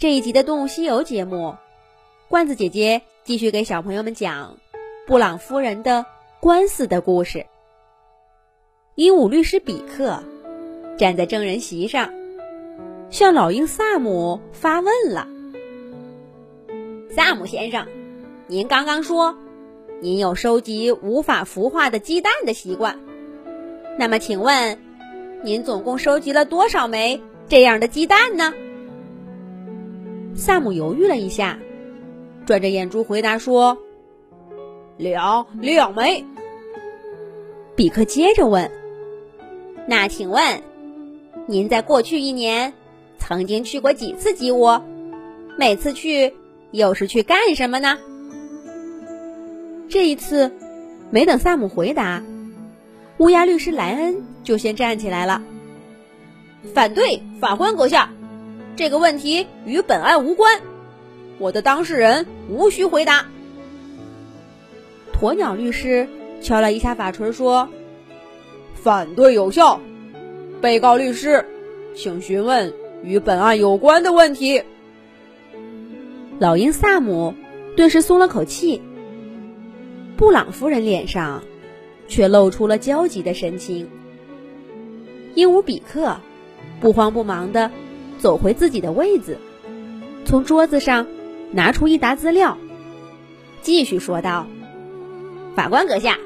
这一集的《动物西游》节目，罐子姐姐继续给小朋友们讲布朗夫人的官司的故事。鹦鹉律师比克站在证人席上，向老鹰萨姆发问了：“萨姆先生，您刚刚说您有收集无法孵化的鸡蛋的习惯，那么请问，您总共收集了多少枚这样的鸡蛋呢？”萨姆犹豫了一下，转着眼珠回答说：“两两枚。”比克接着问：“那请问，您在过去一年曾经去过几次鸡窝？每次去又是去干什么呢？”这一次，没等萨姆回答，乌鸦律师莱恩就先站起来了：“反对，法官阁下。”这个问题与本案无关，我的当事人无需回答。鸵鸟律师敲了一下法锤说：“反对有效。”被告律师，请询问与本案有关的问题。老鹰萨姆顿时松了口气，布朗夫人脸上却露出了焦急的神情。鹦鹉比克不慌不忙的。走回自己的位子，从桌子上拿出一沓资料，继续说道：“法官阁下，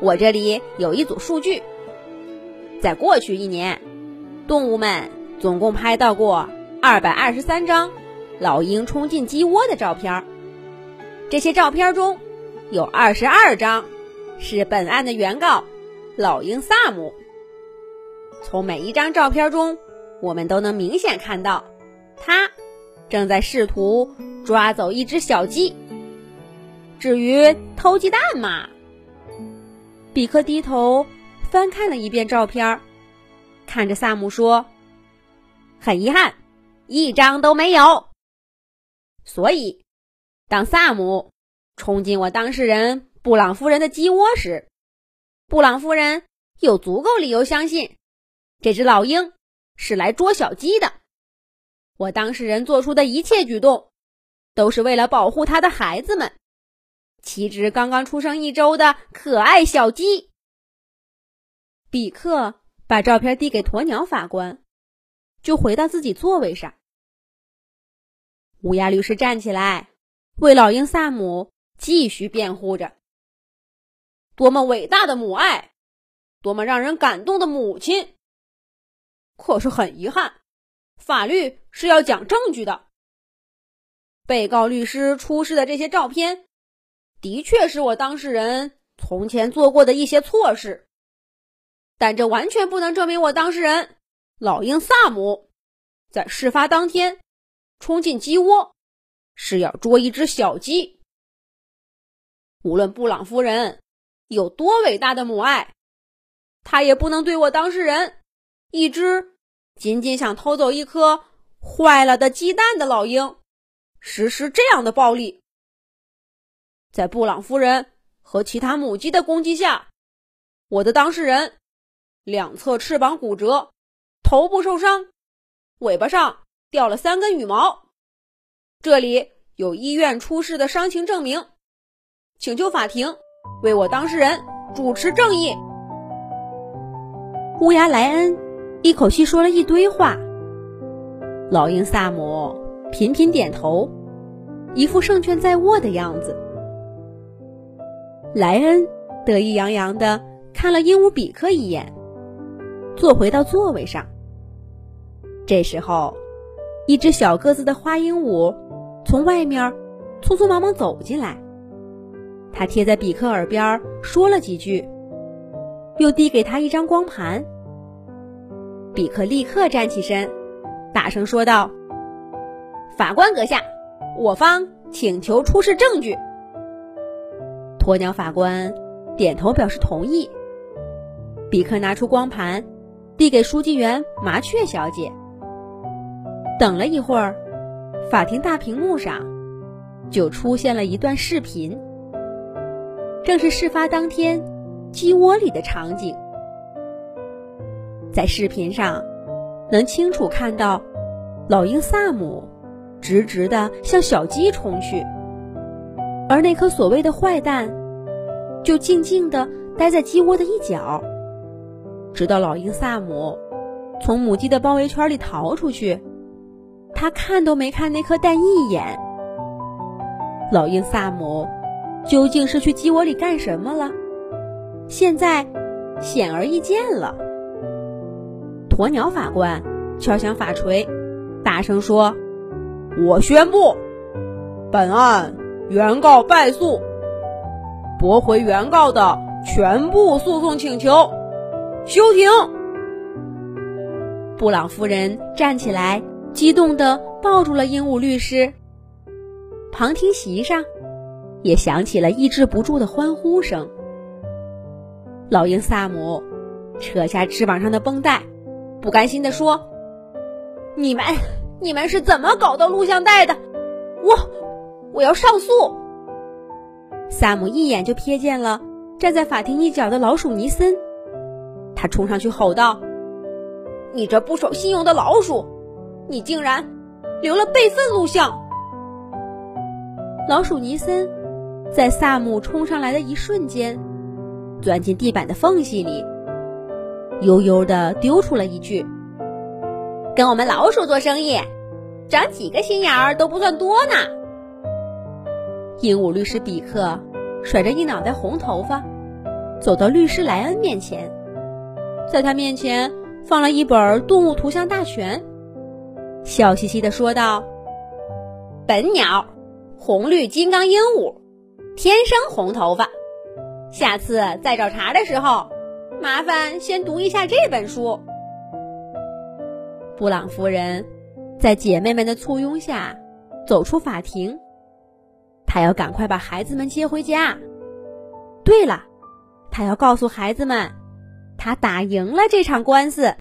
我这里有一组数据，在过去一年，动物们总共拍到过二百二十三张老鹰冲进鸡窝的照片。这些照片中有二十二张是本案的原告老鹰萨姆。从每一张照片中。”我们都能明显看到，他正在试图抓走一只小鸡。至于偷鸡蛋嘛，比克低头翻看了一遍照片，看着萨姆说：“很遗憾，一张都没有。所以，当萨姆冲进我当事人布朗夫人的鸡窝时，布朗夫人有足够理由相信这只老鹰。”是来捉小鸡的。我当事人做出的一切举动，都是为了保护他的孩子们，七只刚刚出生一周的可爱小鸡。比克把照片递给鸵鸟法官，就回到自己座位上。乌鸦律师站起来，为老鹰萨姆继续辩护着：多么伟大的母爱，多么让人感动的母亲！可是很遗憾，法律是要讲证据的。被告律师出示的这些照片，的确是我当事人从前做过的一些错事，但这完全不能证明我当事人老鹰萨姆在事发当天冲进鸡窝是要捉一只小鸡。无论布朗夫人有多伟大的母爱，她也不能对我当事人。一只仅仅想偷走一颗坏了的鸡蛋的老鹰，实施这样的暴力。在布朗夫人和其他母鸡的攻击下，我的当事人两侧翅膀骨折，头部受伤，尾巴上掉了三根羽毛。这里有医院出示的伤情证明，请求法庭为我当事人主持正义。乌鸦莱恩。一口气说了一堆话，老鹰萨姆频频点头，一副胜券在握的样子。莱恩得意洋洋的看了鹦鹉比克一眼，坐回到座位上。这时候，一只小个子的花鹦鹉从外面匆匆忙忙走进来，他贴在比克耳边说了几句，又递给他一张光盘。比克立刻站起身，大声说道：“法官阁下，我方请求出示证据。”鸵鸟法官点头表示同意。比克拿出光盘，递给书记员麻雀小姐。等了一会儿，法庭大屏幕上就出现了一段视频，正是事发当天鸡窝里的场景。在视频上，能清楚看到老鹰萨姆直直的向小鸡冲去，而那颗所谓的坏蛋，就静静的待在鸡窝的一角，直到老鹰萨姆从母鸡的包围圈里逃出去，他看都没看那颗蛋一眼。老鹰萨姆究竟是去鸡窝里干什么了？现在显而易见了。鸵鸟法官敲响法锤，大声说。我宣布，本案原告败诉，驳回原告的全部诉讼请求，休庭。布朗夫人站起来，激动地抱住了鹦鹉律师。旁听席上也响起了抑制不住的欢呼声。老鹰萨姆扯下翅膀上的绷带，不甘心地说：“你们。”你们是怎么搞到录像带的？我我要上诉！萨姆一眼就瞥见了站在法庭一角的老鼠尼森，他冲上去吼道：“你这不守信用的老鼠，你竟然留了备份录像！”老鼠尼森在萨姆冲上来的一瞬间，钻进地板的缝隙里，悠悠的丢出了一句。跟我们老鼠做生意，长几个心眼儿都不算多呢。鹦鹉律师比克甩着一脑袋红头发，走到律师莱恩面前，在他面前放了一本《动物图像大全》，笑嘻嘻的说道：“本鸟，红绿金刚鹦鹉，天生红头发。下次再找茬的时候，麻烦先读一下这本书。”布朗夫人在姐妹们的簇拥下走出法庭，她要赶快把孩子们接回家。对了，她要告诉孩子们，她打赢了这场官司。